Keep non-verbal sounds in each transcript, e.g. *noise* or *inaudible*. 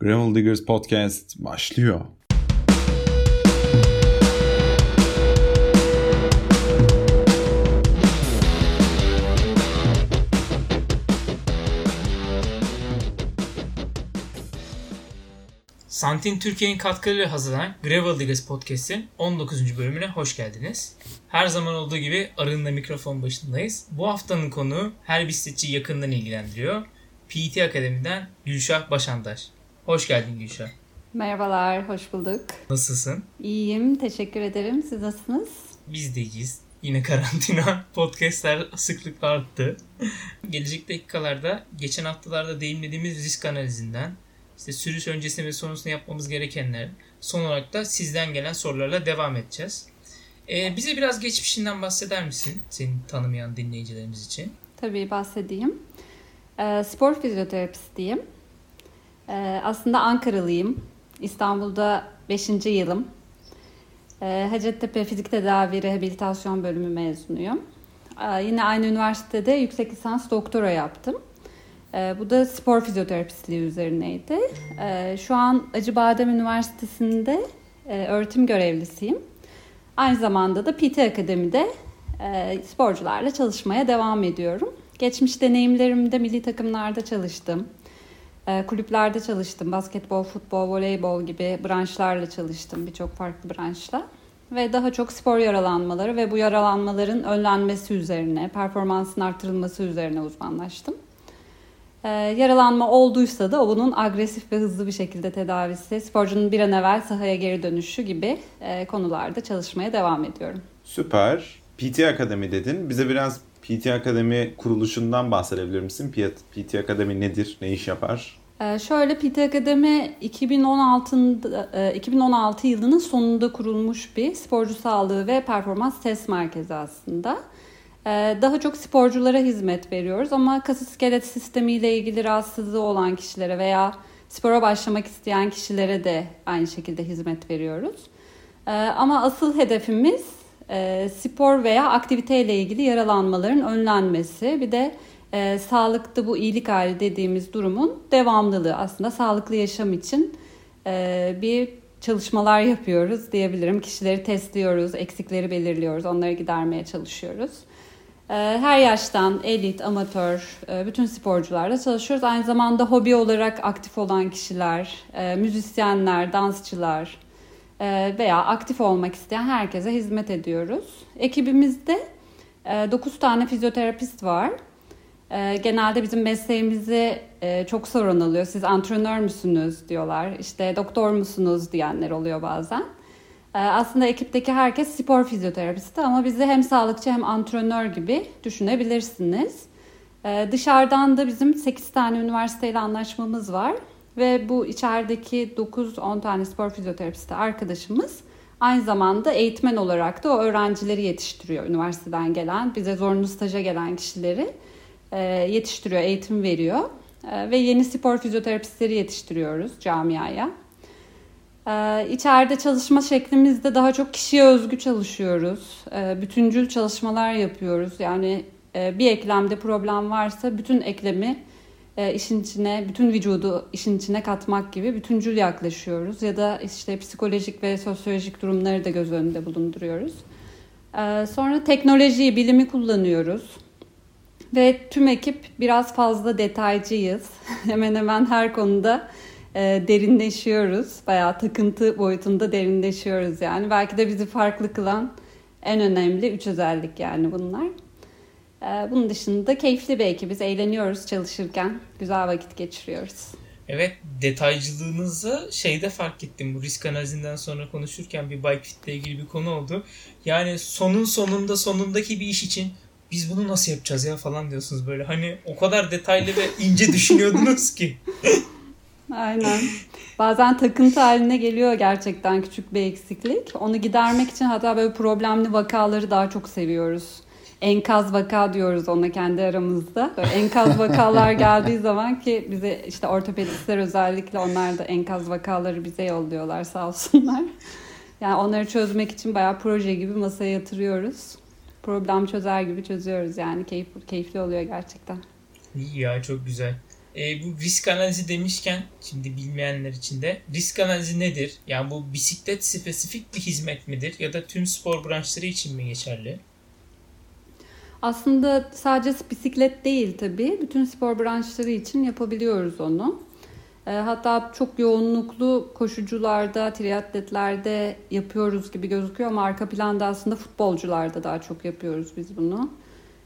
Gravel Diggers Podcast başlıyor. Santin Türkiye'nin katkılarıyla hazırlanan Gravel Diggers Podcast'in 19. bölümüne hoş geldiniz. Her zaman olduğu gibi Arın'la mikrofon başındayız. Bu haftanın konuğu her bisikletçi yakından ilgilendiriyor. PT Akademi'den Gülşah Başandaş. Hoş geldin Gülşah. Merhabalar, hoş bulduk. Nasılsın? İyiyim, teşekkür ederim. Siz nasılsınız? Biz de iyiyiz. Yine karantina, *laughs* podcastler sıklık arttı. Gelecek dakikalarda, geçen haftalarda değinmediğimiz risk analizinden, işte sürüş öncesinde ve sonrasında yapmamız gerekenler, son olarak da sizden gelen sorularla devam edeceğiz. Ee, bize biraz geçmişinden bahseder misin? Seni tanımayan dinleyicilerimiz için. Tabii bahsedeyim. Ee, spor fizyoterapistiyim. Ee, aslında Ankaralıyım. İstanbul'da 5. yılım. Ee, Hacettepe Fizik Tedavi Rehabilitasyon Bölümü mezunuyum. Ee, yine aynı üniversitede yüksek lisans doktora yaptım. Ee, bu da spor fizyoterapistliği üzerineydi. Ee, şu an Acıbadem Üniversitesi'nde e, öğretim görevlisiyim. Aynı zamanda da PT Akademi'de e, sporcularla çalışmaya devam ediyorum. Geçmiş deneyimlerimde milli takımlarda çalıştım. E, kulüplerde çalıştım. Basketbol, futbol, voleybol gibi branşlarla çalıştım. Birçok farklı branşla. Ve daha çok spor yaralanmaları ve bu yaralanmaların önlenmesi üzerine, performansın artırılması üzerine uzmanlaştım. E, yaralanma olduysa da bunun agresif ve hızlı bir şekilde tedavisi, sporcunun bir an evvel sahaya geri dönüşü gibi e, konularda çalışmaya devam ediyorum. Süper. PT Akademi dedin. Bize biraz PT Akademi kuruluşundan bahsedebilir misin? PT Akademi nedir? Ne iş yapar? Ee, şöyle PT Akademi 2016, 2016 e, yılının sonunda kurulmuş bir sporcu sağlığı ve performans test merkezi aslında. Ee, daha çok sporculara hizmet veriyoruz ama kas iskelet sistemiyle ilgili rahatsızlığı olan kişilere veya spora başlamak isteyen kişilere de aynı şekilde hizmet veriyoruz. Ee, ama asıl hedefimiz spor veya aktiviteyle ilgili yaralanmaların önlenmesi. Bir de e, sağlıkta bu iyilik hali dediğimiz durumun devamlılığı aslında sağlıklı yaşam için e, bir çalışmalar yapıyoruz diyebilirim. Kişileri testliyoruz, eksikleri belirliyoruz, onları gidermeye çalışıyoruz. E, her yaştan elit, amatör, e, bütün sporcularla çalışıyoruz. Aynı zamanda hobi olarak aktif olan kişiler, e, müzisyenler, dansçılar e, veya aktif olmak isteyen herkese hizmet ediyoruz. Ekibimizde e, 9 tane fizyoterapist var. E, genelde bizim mesleğimizi e, çok sorun alıyor. Siz antrenör müsünüz diyorlar. İşte doktor musunuz diyenler oluyor bazen. E, aslında ekipteki herkes spor fizyoterapisti ama bizi hem sağlıkçı hem antrenör gibi düşünebilirsiniz. E, dışarıdan da bizim 8 tane üniversiteyle anlaşmamız var. Ve bu içerideki 9-10 tane spor fizyoterapisti arkadaşımız aynı zamanda eğitmen olarak da o öğrencileri yetiştiriyor üniversiteden gelen, bize zorunlu staja gelen kişileri e, yetiştiriyor, eğitim veriyor. E, ve yeni spor fizyoterapistleri yetiştiriyoruz camiaya. E, içeride çalışma şeklimizde daha çok kişiye özgü çalışıyoruz. Bütüncül çalışmalar yapıyoruz. Yani bir eklemde problem varsa bütün eklemi işin içine, bütün vücudu işin içine katmak gibi bütüncül yaklaşıyoruz. Ya da işte psikolojik ve sosyolojik durumları da göz önünde bulunduruyoruz. Sonra teknolojiyi, bilimi kullanıyoruz. Ve tüm ekip biraz fazla detaycıyız. *laughs* hemen hemen her konuda e, derinleşiyoruz. Bayağı takıntı boyutunda derinleşiyoruz yani. Belki de bizi farklı kılan en önemli üç özellik yani bunlar. E, bunun dışında keyifli bir ekibiz. Eğleniyoruz çalışırken. Güzel vakit geçiriyoruz. Evet detaycılığınızı şeyde fark ettim. Bu risk analizinden sonra konuşurken bir bike fit ile ilgili bir konu oldu. Yani sonun sonunda sonundaki bir iş için biz bunu nasıl yapacağız ya falan diyorsunuz böyle. Hani o kadar detaylı ve ince *laughs* düşünüyordunuz ki. Aynen. Bazen takıntı haline geliyor gerçekten küçük bir eksiklik. Onu gidermek için hatta böyle problemli vakaları daha çok seviyoruz. Enkaz vaka diyoruz ona kendi aramızda. Böyle enkaz vakalar *laughs* geldiği zaman ki bize işte ortopedistler özellikle onlar da enkaz vakaları bize yolluyorlar sağ olsunlar. Yani onları çözmek için bayağı proje gibi masaya yatırıyoruz problem çözer gibi çözüyoruz yani. Keyif, keyifli oluyor gerçekten. İyi ya çok güzel. E, bu risk analizi demişken şimdi bilmeyenler için de risk analizi nedir? Yani bu bisiklet spesifik bir hizmet midir ya da tüm spor branşları için mi geçerli? Aslında sadece bisiklet değil tabii. Bütün spor branşları için yapabiliyoruz onu. E, hatta çok yoğunluklu koşucularda, triatletlerde yapıyoruz gibi gözüküyor ama arka planda aslında futbolcularda daha çok yapıyoruz biz bunu.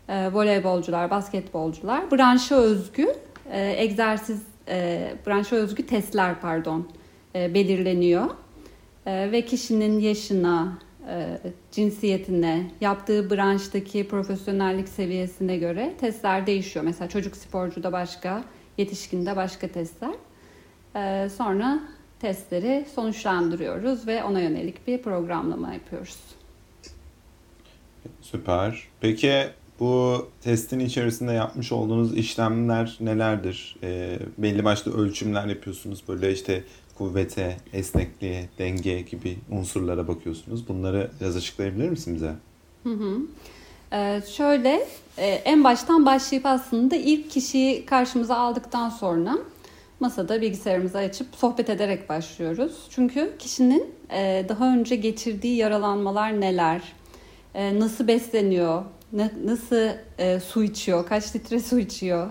E, voleybolcular, basketbolcular. Branşa özgü e, egzersiz, branşa özgü testler pardon belirleniyor. Ve kişinin yaşına, cinsiyetine, yaptığı branştaki profesyonellik seviyesine göre testler değişiyor. Mesela çocuk sporcuda başka, yetişkinde başka testler. Ee, sonra testleri sonuçlandırıyoruz ve ona yönelik bir programlama yapıyoruz. Süper. Peki bu testin içerisinde yapmış olduğunuz işlemler nelerdir? E, belli başlı ölçümler yapıyorsunuz. Böyle işte kuvvete, esnekliğe, denge gibi unsurlara bakıyorsunuz. Bunları biraz açıklayabilir misin bize? Hı hı. Ee, şöyle e, en baştan başlayıp aslında ilk kişiyi karşımıza aldıktan sonra masada bilgisayarımızı açıp sohbet ederek başlıyoruz. Çünkü kişinin e, daha önce geçirdiği yaralanmalar neler, e, nasıl besleniyor, nasıl e, su içiyor, kaç litre su içiyor,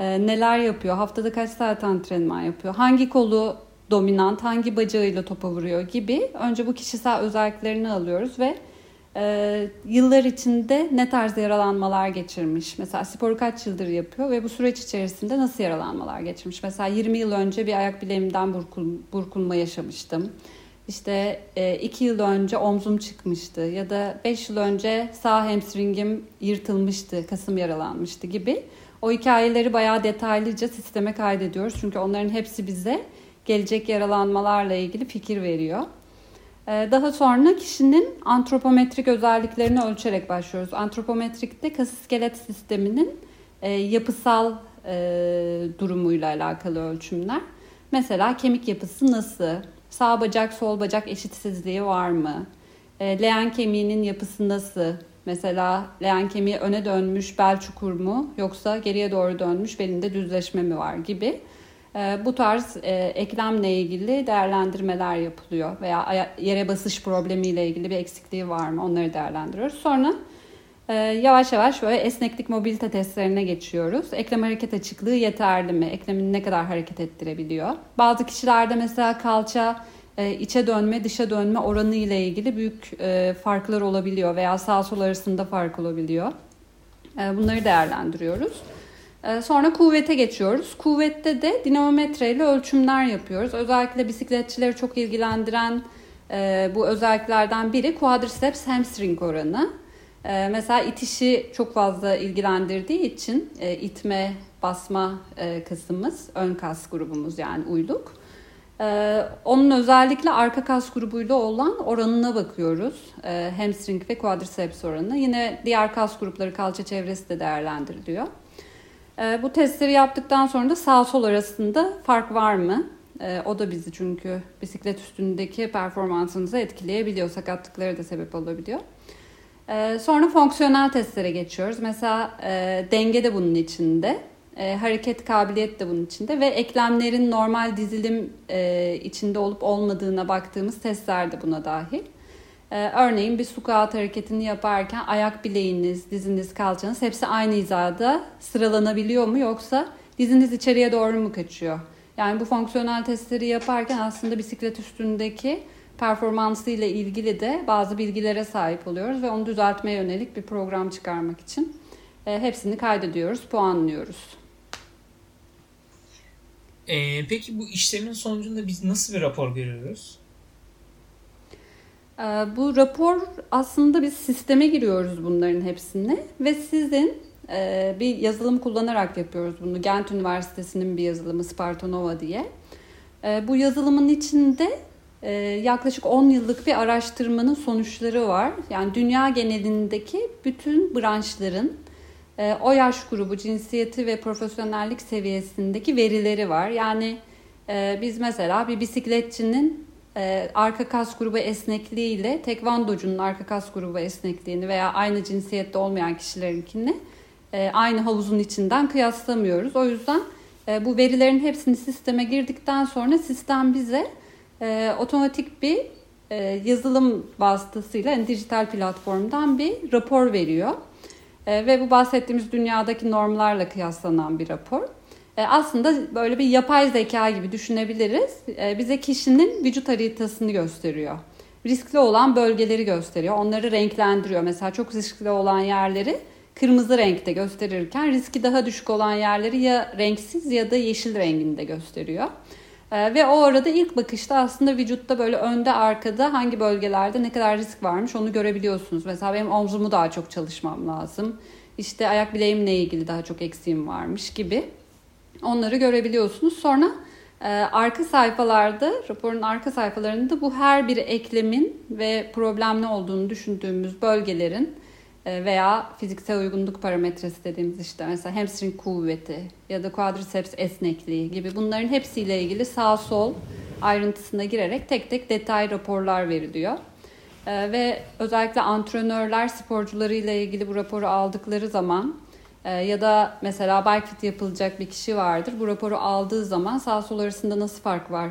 neler yapıyor, haftada kaç saat antrenman yapıyor, hangi kolu dominant, hangi bacağıyla topa vuruyor gibi önce bu kişisel özelliklerini alıyoruz ve e, yıllar içinde ne tarz yaralanmalar geçirmiş. Mesela sporu kaç yıldır yapıyor ve bu süreç içerisinde nasıl yaralanmalar geçirmiş. Mesela 20 yıl önce bir ayak bileğimden burkul, burkulma yaşamıştım. İşte e, iki yıl önce omzum çıkmıştı ya da beş yıl önce sağ hamstringim yırtılmıştı, kasım yaralanmıştı gibi. O hikayeleri bayağı detaylıca sisteme kaydediyoruz. Çünkü onların hepsi bize gelecek yaralanmalarla ilgili fikir veriyor. Ee, daha sonra kişinin antropometrik özelliklerini ölçerek başlıyoruz. Antropometrikte kas iskelet sisteminin e, yapısal e, durumuyla alakalı ölçümler. Mesela kemik yapısı nasıl? Sağ bacak sol bacak eşitsizliği var mı? E, leğen kemiğinin yapısı nasıl? Mesela leğen kemiği öne dönmüş bel çukur mu yoksa geriye doğru dönmüş belinde düzleşme mi var gibi. Ee, bu tarz e, eklemle ilgili değerlendirmeler yapılıyor veya yere basış problemiyle ilgili bir eksikliği var mı onları değerlendiriyoruz. Sonra e, yavaş yavaş böyle esneklik mobilite testlerine geçiyoruz. Eklem hareket açıklığı yeterli mi? Eklemin ne kadar hareket ettirebiliyor? Bazı kişilerde mesela kalça e, içe dönme dışa dönme oranı ile ilgili büyük farklar olabiliyor veya sağ sol arasında fark olabiliyor. Bunları değerlendiriyoruz. Ee, sonra kuvvete geçiyoruz. Kuvvette de dinamometre ile ölçümler yapıyoruz. Özellikle bisikletçileri çok ilgilendiren e, bu özelliklerden biri quadriceps hamstring oranı. E, mesela itişi çok fazla ilgilendirdiği için e, itme, basma kısmımız, ön kas grubumuz yani uyluk. Onun özellikle arka kas grubuyla olan oranına bakıyoruz. Hamstring ve quadriceps oranı. Yine diğer kas grupları kalça çevresi de değerlendiriliyor. E, bu testleri yaptıktan sonra da sağ sol arasında fark var mı? E, o da bizi çünkü bisiklet üstündeki performansımızı etkileyebiliyor. Sakatlıklara da sebep olabiliyor. E, sonra fonksiyonel testlere geçiyoruz. Mesela e, denge de bunun içinde. E, hareket kabiliyet de bunun içinde ve eklemlerin normal dizilim e, içinde olup olmadığına baktığımız testler de buna dahil. Ee, örneğin bir squat hareketini yaparken ayak bileğiniz, diziniz, kalçanız hepsi aynı hizada sıralanabiliyor mu yoksa diziniz içeriye doğru mu kaçıyor? Yani bu fonksiyonel testleri yaparken aslında bisiklet üstündeki performansı ile ilgili de bazı bilgilere sahip oluyoruz ve onu düzeltmeye yönelik bir program çıkarmak için e, hepsini kaydediyoruz, puanlıyoruz. Ee, peki bu işlemin sonucunda biz nasıl bir rapor görüyoruz? Ee, bu rapor aslında biz sisteme giriyoruz bunların hepsini ve sizin e, bir yazılım kullanarak yapıyoruz bunu. Gent Üniversitesi'nin bir yazılımı Spartanova diye. Ee, bu yazılımın içinde e, yaklaşık 10 yıllık bir araştırmanın sonuçları var. Yani dünya genelindeki bütün branşların e, o yaş grubu, cinsiyeti ve profesyonellik seviyesindeki verileri var. Yani biz mesela bir bisikletçinin e, arka kas grubu esnekliği ile tekvandocunun arka kas grubu esnekliğini veya aynı cinsiyette olmayan kişilerinkini e, aynı havuzun içinden kıyaslamıyoruz. O yüzden E, bu verilerin hepsini sisteme girdikten sonra sistem bize otomatik bir yazılım vasıtasıyla yani dijital platformdan bir rapor veriyor. Ve bu bahsettiğimiz dünyadaki normlarla kıyaslanan bir rapor. E, aslında böyle bir yapay zeka gibi düşünebiliriz. E, bize kişinin vücut haritasını gösteriyor. Riskli olan bölgeleri gösteriyor. Onları renklendiriyor. Mesela çok riskli olan yerleri kırmızı renkte gösterirken riski daha düşük olan yerleri ya renksiz ya da yeşil renginde gösteriyor. Ee, ve o arada ilk bakışta aslında vücutta böyle önde arkada hangi bölgelerde ne kadar risk varmış onu görebiliyorsunuz. Mesela benim omzumu daha çok çalışmam lazım. İşte ayak bileğimle ilgili daha çok eksiğim varmış gibi. Onları görebiliyorsunuz. Sonra e, arka sayfalarda, raporun arka sayfalarında bu her bir eklemin ve problemli olduğunu düşündüğümüz bölgelerin e, veya fiziksel uygunluk parametresi dediğimiz işte mesela hamstring kuvveti ya da quadriceps esnekliği gibi bunların hepsiyle ilgili sağ sol ayrıntısına girerek tek tek detay raporlar veriliyor. E, ve özellikle antrenörler sporcularıyla ilgili bu raporu aldıkları zaman ya da mesela bike fit yapılacak bir kişi vardır. Bu raporu aldığı zaman sağ sol arasında nasıl fark var?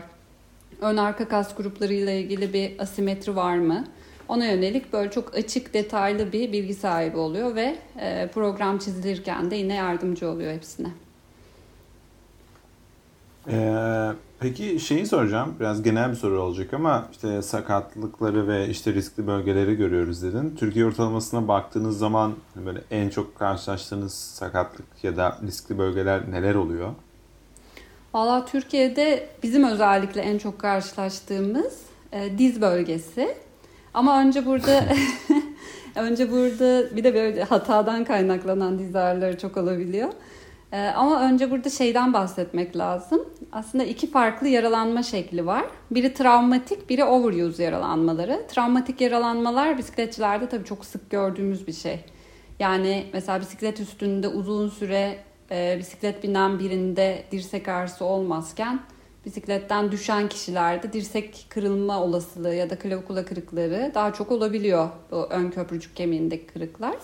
Ön arka kas gruplarıyla ilgili bir asimetri var mı? Ona yönelik böyle çok açık, detaylı bir bilgi sahibi oluyor ve e, program çizilirken de yine yardımcı oluyor hepsine. Ee, peki şeyi soracağım. Biraz genel bir soru olacak ama işte sakatlıkları ve işte riskli bölgeleri görüyoruz dedin. Türkiye ortalamasına baktığınız zaman böyle en çok karşılaştığınız sakatlık ya da riskli bölgeler neler oluyor? Valla Türkiye'de bizim özellikle en çok karşılaştığımız e, diz bölgesi. Ama önce burada *laughs* önce burada bir de böyle hatadan kaynaklanan diz ağrıları çok olabiliyor. Ee, ama önce burada şeyden bahsetmek lazım. Aslında iki farklı yaralanma şekli var. Biri travmatik, biri overuse yaralanmaları. Travmatik yaralanmalar bisikletçilerde tabii çok sık gördüğümüz bir şey. Yani mesela bisiklet üstünde uzun süre e, bisiklet binen birinde dirsek ağrısı olmazken bisikletten düşen kişilerde dirsek kırılma olasılığı ya da klavikula kırıkları daha çok olabiliyor bu ön köprücük kemiğindeki kırıklar.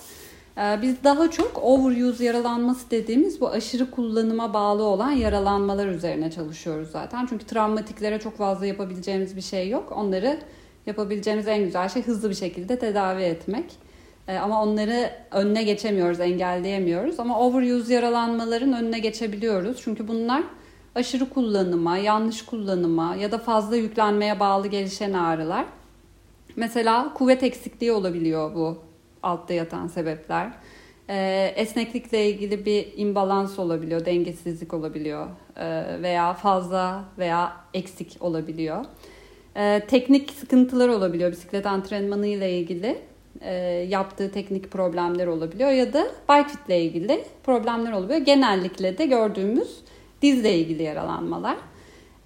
Ee, biz daha çok overuse yaralanması dediğimiz bu aşırı kullanıma bağlı olan yaralanmalar üzerine çalışıyoruz zaten. Çünkü travmatiklere çok fazla yapabileceğimiz bir şey yok. Onları yapabileceğimiz en güzel şey hızlı bir şekilde tedavi etmek. Ee, ama onları önüne geçemiyoruz, engelleyemiyoruz. Ama overuse yaralanmaların önüne geçebiliyoruz. Çünkü bunlar aşırı kullanıma, yanlış kullanıma ya da fazla yüklenmeye bağlı gelişen ağrılar. Mesela kuvvet eksikliği olabiliyor bu altta yatan sebepler. Ee, esneklikle ilgili bir imbalans olabiliyor, dengesizlik olabiliyor ee, veya fazla veya eksik olabiliyor. Ee, teknik sıkıntılar olabiliyor bisiklet antrenmanı ile ilgili yaptığı teknik problemler olabiliyor ya da bike fit ile ilgili problemler oluyor. Genellikle de gördüğümüz dizle ilgili yaralanmalar.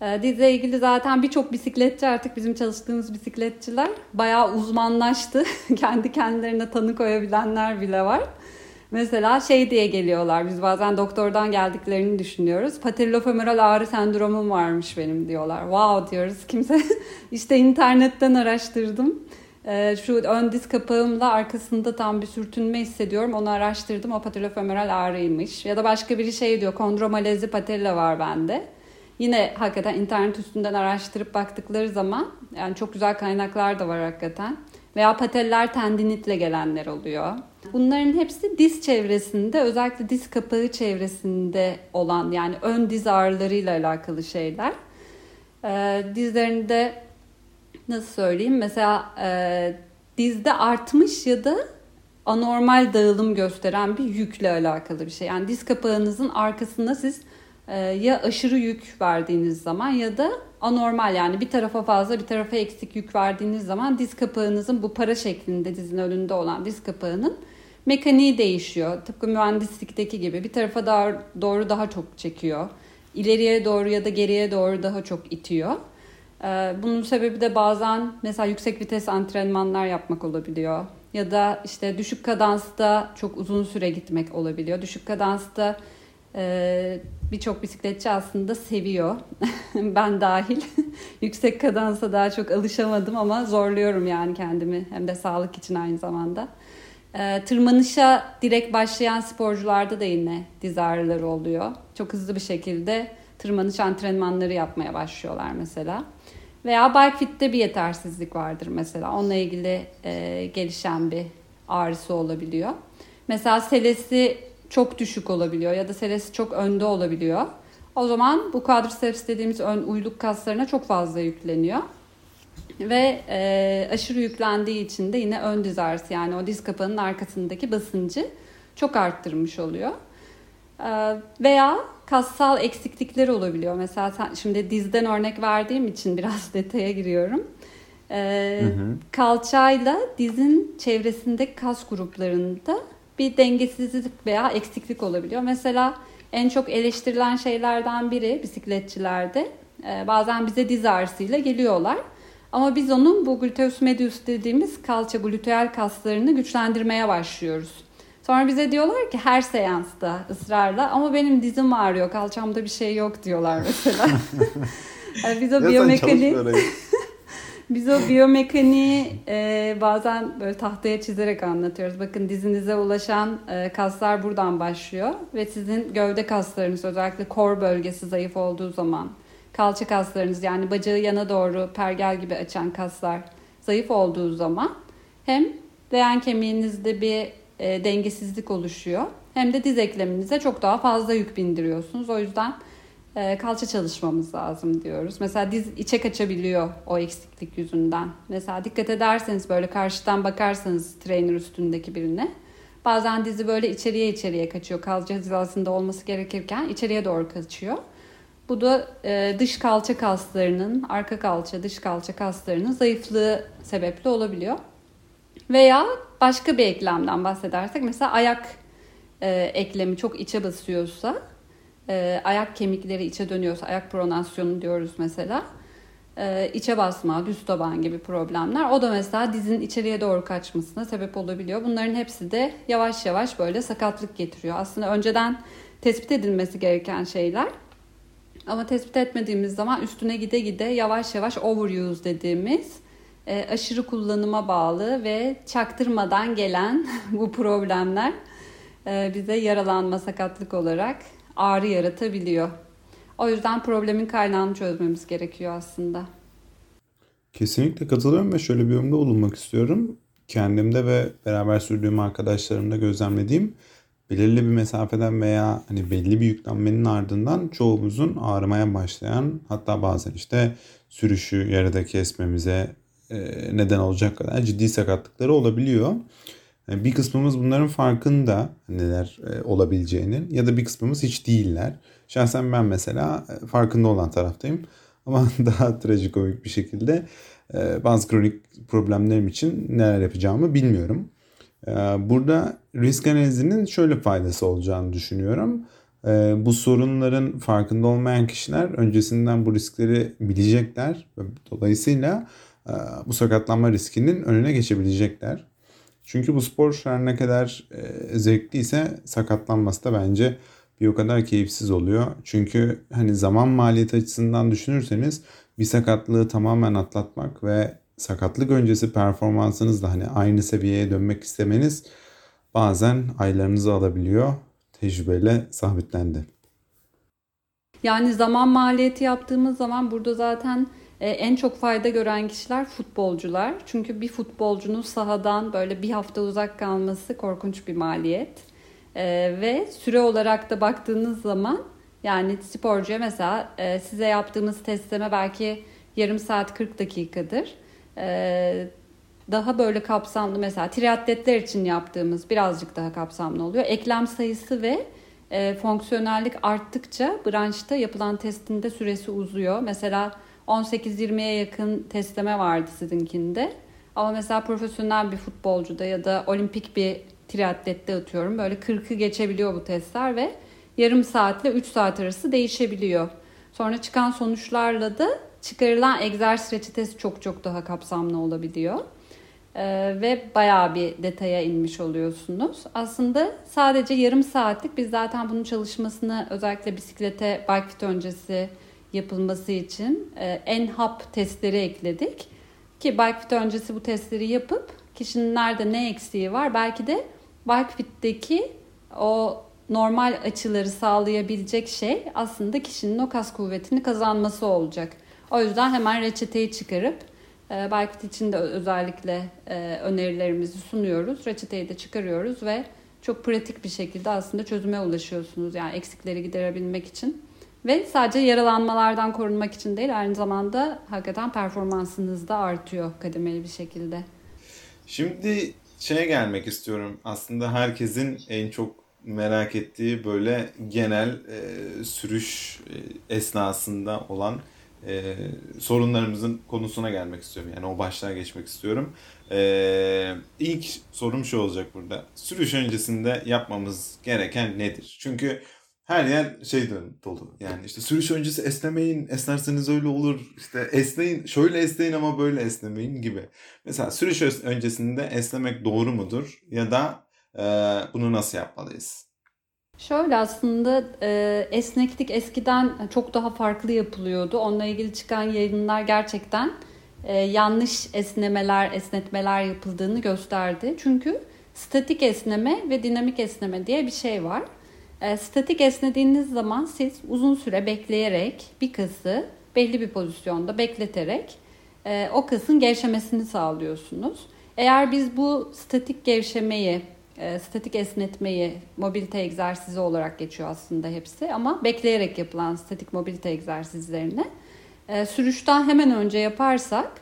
E, dizle ilgili zaten birçok bisikletçi artık bizim çalıştığımız bisikletçiler bayağı uzmanlaştı. *laughs* Kendi kendilerine tanı koyabilenler bile var. Mesela şey diye geliyorlar. Biz bazen doktordan geldiklerini düşünüyoruz. Patellofemoral ağrı sendromum varmış benim diyorlar. Wow diyoruz. Kimse *laughs* işte internetten araştırdım. Ee, şu ön diz kapağımla arkasında tam bir sürtünme hissediyorum. Onu araştırdım. O patellofemoral ağrıymış. Ya da başka biri şey diyor. Kondromalezi patella var bende. Yine hakikaten internet üstünden araştırıp baktıkları zaman yani çok güzel kaynaklar da var hakikaten. Veya pateller tendinitle gelenler oluyor. Bunların hepsi diz çevresinde özellikle diz kapağı çevresinde olan yani ön diz ağrılarıyla alakalı şeyler. Ee, dizlerinde nasıl söyleyeyim mesela e, dizde artmış ya da anormal dağılım gösteren bir yükle alakalı bir şey. Yani diz kapağınızın arkasında siz ya aşırı yük verdiğiniz zaman ya da anormal yani bir tarafa fazla bir tarafa eksik yük verdiğiniz zaman diz kapağınızın bu para şeklinde dizin önünde olan diz kapağının mekaniği değişiyor. Tıpkı mühendislikteki gibi bir tarafa daha, doğru daha çok çekiyor. İleriye doğru ya da geriye doğru daha çok itiyor. Ee, bunun sebebi de bazen mesela yüksek vites antrenmanlar yapmak olabiliyor. Ya da işte düşük kadansta çok uzun süre gitmek olabiliyor. Düşük kadansta e, birçok bisikletçi aslında seviyor. *laughs* ben dahil. *laughs* yüksek kadansa daha çok alışamadım ama zorluyorum yani kendimi. Hem de sağlık için aynı zamanda. E, tırmanışa direkt başlayan sporcularda da yine diz ağrıları oluyor. Çok hızlı bir şekilde tırmanış antrenmanları yapmaya başlıyorlar mesela. Veya bike fit'te bir yetersizlik vardır mesela. Onunla ilgili e, gelişen bir ağrısı olabiliyor. Mesela selesi çok düşük olabiliyor ya da selesi çok önde olabiliyor. O zaman bu quadriceps dediğimiz ön uyluk kaslarına çok fazla yükleniyor. Ve e, aşırı yüklendiği için de yine ön diz ağrısı yani o diz kapağının arkasındaki basıncı çok arttırmış oluyor. E, veya kassal eksiklikler olabiliyor. Mesela sen, şimdi dizden örnek verdiğim için biraz *laughs* detaya giriyorum. E, hı hı. Kalçayla dizin çevresindeki kas gruplarında bir dengesizlik veya eksiklik olabiliyor. Mesela en çok eleştirilen şeylerden biri bisikletçilerde e, bazen bize diz ağrısıyla geliyorlar. Ama biz onun bu gluteus medius dediğimiz kalça gluteal kaslarını güçlendirmeye başlıyoruz. Sonra bize diyorlar ki her seansta ısrarla ama benim dizim ağrıyor, kalçamda bir şey yok diyorlar mesela. yani *laughs* biz o biyomekanik biz o biyomekaniği e, bazen böyle tahtaya çizerek anlatıyoruz. Bakın dizinize ulaşan e, kaslar buradan başlıyor ve sizin gövde kaslarınız özellikle kor bölgesi zayıf olduğu zaman kalça kaslarınız yani bacağı yana doğru pergel gibi açan kaslar zayıf olduğu zaman hem leğen kemiğinizde bir e, dengesizlik oluşuyor hem de diz ekleminize çok daha fazla yük bindiriyorsunuz. O yüzden kalça çalışmamız lazım diyoruz. Mesela diz içe kaçabiliyor o eksiklik yüzünden. Mesela dikkat ederseniz böyle karşıdan bakarsanız trainer üstündeki birine bazen dizi böyle içeriye içeriye kaçıyor. Kalça hizasında olması gerekirken içeriye doğru kaçıyor. Bu da e, dış kalça kaslarının, arka kalça, dış kalça kaslarının zayıflığı sebepli olabiliyor. Veya başka bir eklemden bahsedersek mesela ayak e, eklemi çok içe basıyorsa, e, ayak kemikleri içe dönüyorsa, ayak pronasyonu diyoruz mesela. E, içe basma, düz taban gibi problemler. O da mesela dizin içeriye doğru kaçmasına sebep olabiliyor. Bunların hepsi de yavaş yavaş böyle sakatlık getiriyor. Aslında önceden tespit edilmesi gereken şeyler. Ama tespit etmediğimiz zaman üstüne gide gide yavaş yavaş overuse dediğimiz e, aşırı kullanıma bağlı ve çaktırmadan gelen *laughs* bu problemler e, bize yaralanma, sakatlık olarak ağrı yaratabiliyor. O yüzden problemin kaynağını çözmemiz gerekiyor aslında. Kesinlikle katılıyorum ve şöyle bir yorumda bulunmak istiyorum. Kendimde ve beraber sürdüğüm arkadaşlarımda gözlemlediğim belirli bir mesafeden veya hani belli bir yüklenmenin ardından çoğumuzun ağrımaya başlayan hatta bazen işte sürüşü yarıda kesmemize neden olacak kadar ciddi sakatlıkları olabiliyor. E, bir kısmımız bunların farkında neler e, olabileceğinin ya da bir kısmımız hiç değiller. Şahsen ben mesela farkında olan taraftayım ama *laughs* daha trajikomik bir şekilde bazı kronik problemlerim için neler yapacağımı bilmiyorum. Burada risk analizinin şöyle faydası olacağını düşünüyorum. Bu sorunların farkında olmayan kişiler öncesinden bu riskleri bilecekler. Dolayısıyla bu sakatlanma riskinin önüne geçebilecekler. Çünkü bu spor her ne kadar zevkliyse sakatlanması da bence bir o kadar keyifsiz oluyor. Çünkü hani zaman maliyeti açısından düşünürseniz bir sakatlığı tamamen atlatmak ve sakatlık öncesi performansınızla hani aynı seviyeye dönmek istemeniz bazen aylarınızı alabiliyor. Tecrübeyle sabitlendi. Yani zaman maliyeti yaptığımız zaman burada zaten e, en çok fayda gören kişiler futbolcular. Çünkü bir futbolcunun sahadan böyle bir hafta uzak kalması korkunç bir maliyet. E, ve süre olarak da baktığınız zaman yani sporcuya mesela e, size yaptığımız testleme belki yarım saat 40 dakikadır. Daha böyle kapsamlı mesela triatletler için yaptığımız birazcık daha kapsamlı oluyor. Eklem sayısı ve fonksiyonellik arttıkça branşta yapılan testinde süresi uzuyor. Mesela 18-20'ye yakın testleme vardı sizinkinde. Ama mesela profesyonel bir futbolcuda ya da olimpik bir triatlette atıyorum böyle 40'ı geçebiliyor bu testler ve yarım saatle 3 saat arası değişebiliyor. Sonra çıkan sonuçlarla da çıkarılan egzersiz reçetesi çok çok daha kapsamlı olabiliyor. Ee, ve bayağı bir detaya inmiş oluyorsunuz. Aslında sadece yarım saatlik biz zaten bunun çalışmasını özellikle bisiklete bike fit öncesi yapılması için e, en hap testleri ekledik. Ki bike fit öncesi bu testleri yapıp Kişinin nerede ne eksiği var belki de Bikefit'teki o normal açıları sağlayabilecek şey aslında kişinin o kas kuvvetini kazanması olacak. O yüzden hemen reçeteyi çıkarıp e, Bikefit için de özellikle e, önerilerimizi sunuyoruz. Reçeteyi de çıkarıyoruz ve çok pratik bir şekilde aslında çözüme ulaşıyorsunuz. Yani eksikleri giderebilmek için. Ve sadece yaralanmalardan korunmak için değil aynı zamanda hakikaten performansınız da artıyor kademeli bir şekilde. Şimdi şeye gelmek istiyorum. Aslında herkesin en çok merak ettiği böyle genel e, sürüş e, esnasında olan e, sorunlarımızın konusuna gelmek istiyorum. Yani o başlığa geçmek istiyorum. E, ilk sorum şu olacak burada. Sürüş öncesinde yapmamız gereken nedir? Çünkü her yer şey dolu. Yani işte sürüş öncesi esnemeyin, esnerseniz öyle olur. İşte esneyin, şöyle esneyin ama böyle esnemeyin gibi. Mesela sürüş öncesinde esnemek doğru mudur? Ya da e, bunu nasıl yapmalıyız? Şöyle aslında e, esneklik eskiden çok daha farklı yapılıyordu. Onunla ilgili çıkan yayınlar gerçekten e, yanlış esnemeler, esnetmeler yapıldığını gösterdi. Çünkü statik esneme ve dinamik esneme diye bir şey var. E, statik esnediğiniz zaman siz uzun süre bekleyerek bir kası belli bir pozisyonda bekleterek e, o kasın gevşemesini sağlıyorsunuz. Eğer biz bu statik gevşemeyi, e, statik esnetmeyi mobilite egzersizi olarak geçiyor aslında hepsi ama bekleyerek yapılan statik mobilite egzersizlerini e, sürüşten hemen önce yaparsak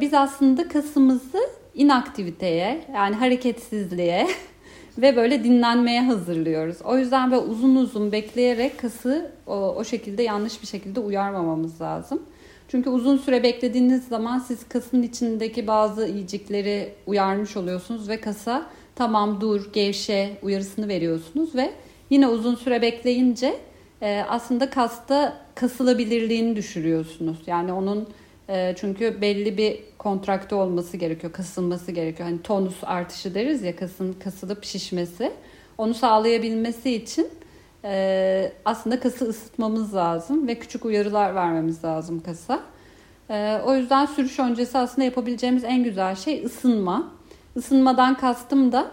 biz aslında kasımızı inaktiviteye yani hareketsizliğe *laughs* ve böyle dinlenmeye hazırlıyoruz. O yüzden böyle uzun uzun bekleyerek kası o, o şekilde yanlış bir şekilde uyarmamamız lazım. Çünkü uzun süre beklediğiniz zaman siz kasın içindeki bazı iyicikleri uyarmış oluyorsunuz ve kasa tamam dur gevşe uyarısını veriyorsunuz ve yine uzun süre bekleyince e, aslında kasta kasılabilirliğini düşürüyorsunuz. Yani onun e, çünkü belli bir kontrakte olması gerekiyor, kasılması gerekiyor. Hani tonus artışı deriz ya kasın kasılıp şişmesi. Onu sağlayabilmesi için e, aslında kası ısıtmamız lazım ve küçük uyarılar vermemiz lazım kasa. E, o yüzden sürüş öncesi aslında yapabileceğimiz en güzel şey ısınma. Isınmadan kastım da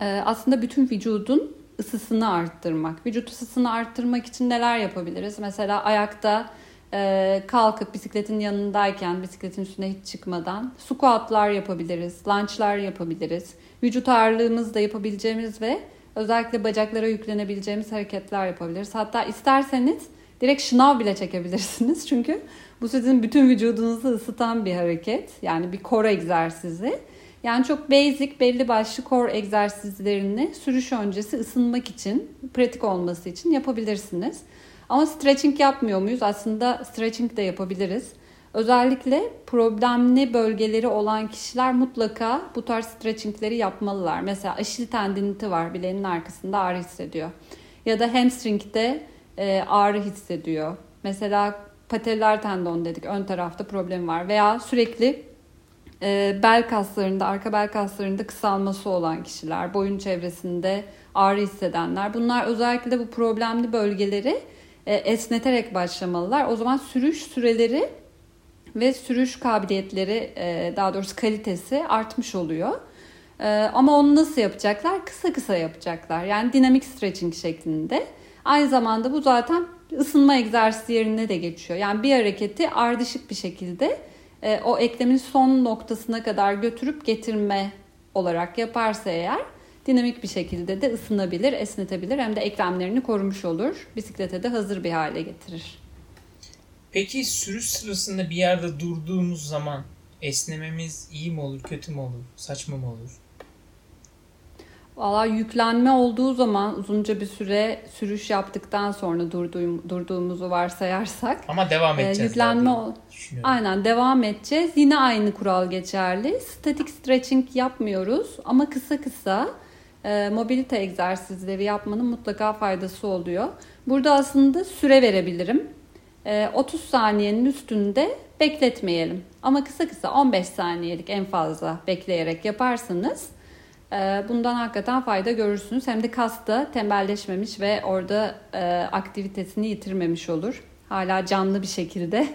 e, aslında bütün vücudun ısısını arttırmak. Vücut ısısını arttırmak için neler yapabiliriz? Mesela ayakta e, kalkıp bisikletin yanındayken bisikletin üstüne hiç çıkmadan squatlar yapabiliriz, lunge'lar yapabiliriz. Vücut ağırlığımızda yapabileceğimiz ve özellikle bacaklara yüklenebileceğimiz hareketler yapabiliriz. Hatta isterseniz direkt şınav bile çekebilirsiniz. *laughs* Çünkü bu sizin bütün vücudunuzu ısıtan bir hareket. Yani bir core egzersizi. Yani çok basic belli başlı core egzersizlerini sürüş öncesi ısınmak için, pratik olması için yapabilirsiniz. Ama stretching yapmıyor muyuz? Aslında stretching de yapabiliriz. Özellikle problemli bölgeleri olan kişiler mutlaka bu tarz stretchingleri yapmalılar. Mesela aşil tendiniti var bileğinin arkasında ağrı hissediyor. Ya da hamstring'de e, ağrı hissediyor. Mesela patellar tendon dedik ön tarafta problem var. Veya sürekli e, bel kaslarında, arka bel kaslarında kısalması olan kişiler, boyun çevresinde ağrı hissedenler. Bunlar özellikle bu problemli bölgeleri esneterek başlamalılar. O zaman sürüş süreleri ve sürüş kabiliyetleri e, daha doğrusu kalitesi artmış oluyor. E, ama onu nasıl yapacaklar? Kısa kısa yapacaklar. Yani dinamik stretching şeklinde. Aynı zamanda bu zaten ısınma egzersizi yerine de geçiyor. Yani bir hareketi ardışık bir şekilde o eklemin son noktasına kadar götürüp getirme olarak yaparsa eğer dinamik bir şekilde de ısınabilir, esnetebilir hem de eklemlerini korumuş olur. Bisiklete de hazır bir hale getirir. Peki sürüş sırasında bir yerde durduğumuz zaman esnememiz iyi mi olur, kötü mü olur, saçma mı olur? Valla yüklenme olduğu zaman uzunca bir süre sürüş yaptıktan sonra durduğum, durduğumuzu varsayarsak. Ama devam edeceğiz. E, yüklenme Aynen devam edeceğiz. Yine aynı kural geçerli. Static stretching yapmıyoruz ama kısa kısa e, mobilite egzersizleri yapmanın mutlaka faydası oluyor. Burada aslında süre verebilirim. E, 30 saniyenin üstünde bekletmeyelim. Ama kısa kısa 15 saniyelik en fazla bekleyerek yaparsanız e, bundan hakikaten fayda görürsünüz. Hem de kas da tembelleşmemiş ve orada e, aktivitesini yitirmemiş olur. Hala canlı bir şekilde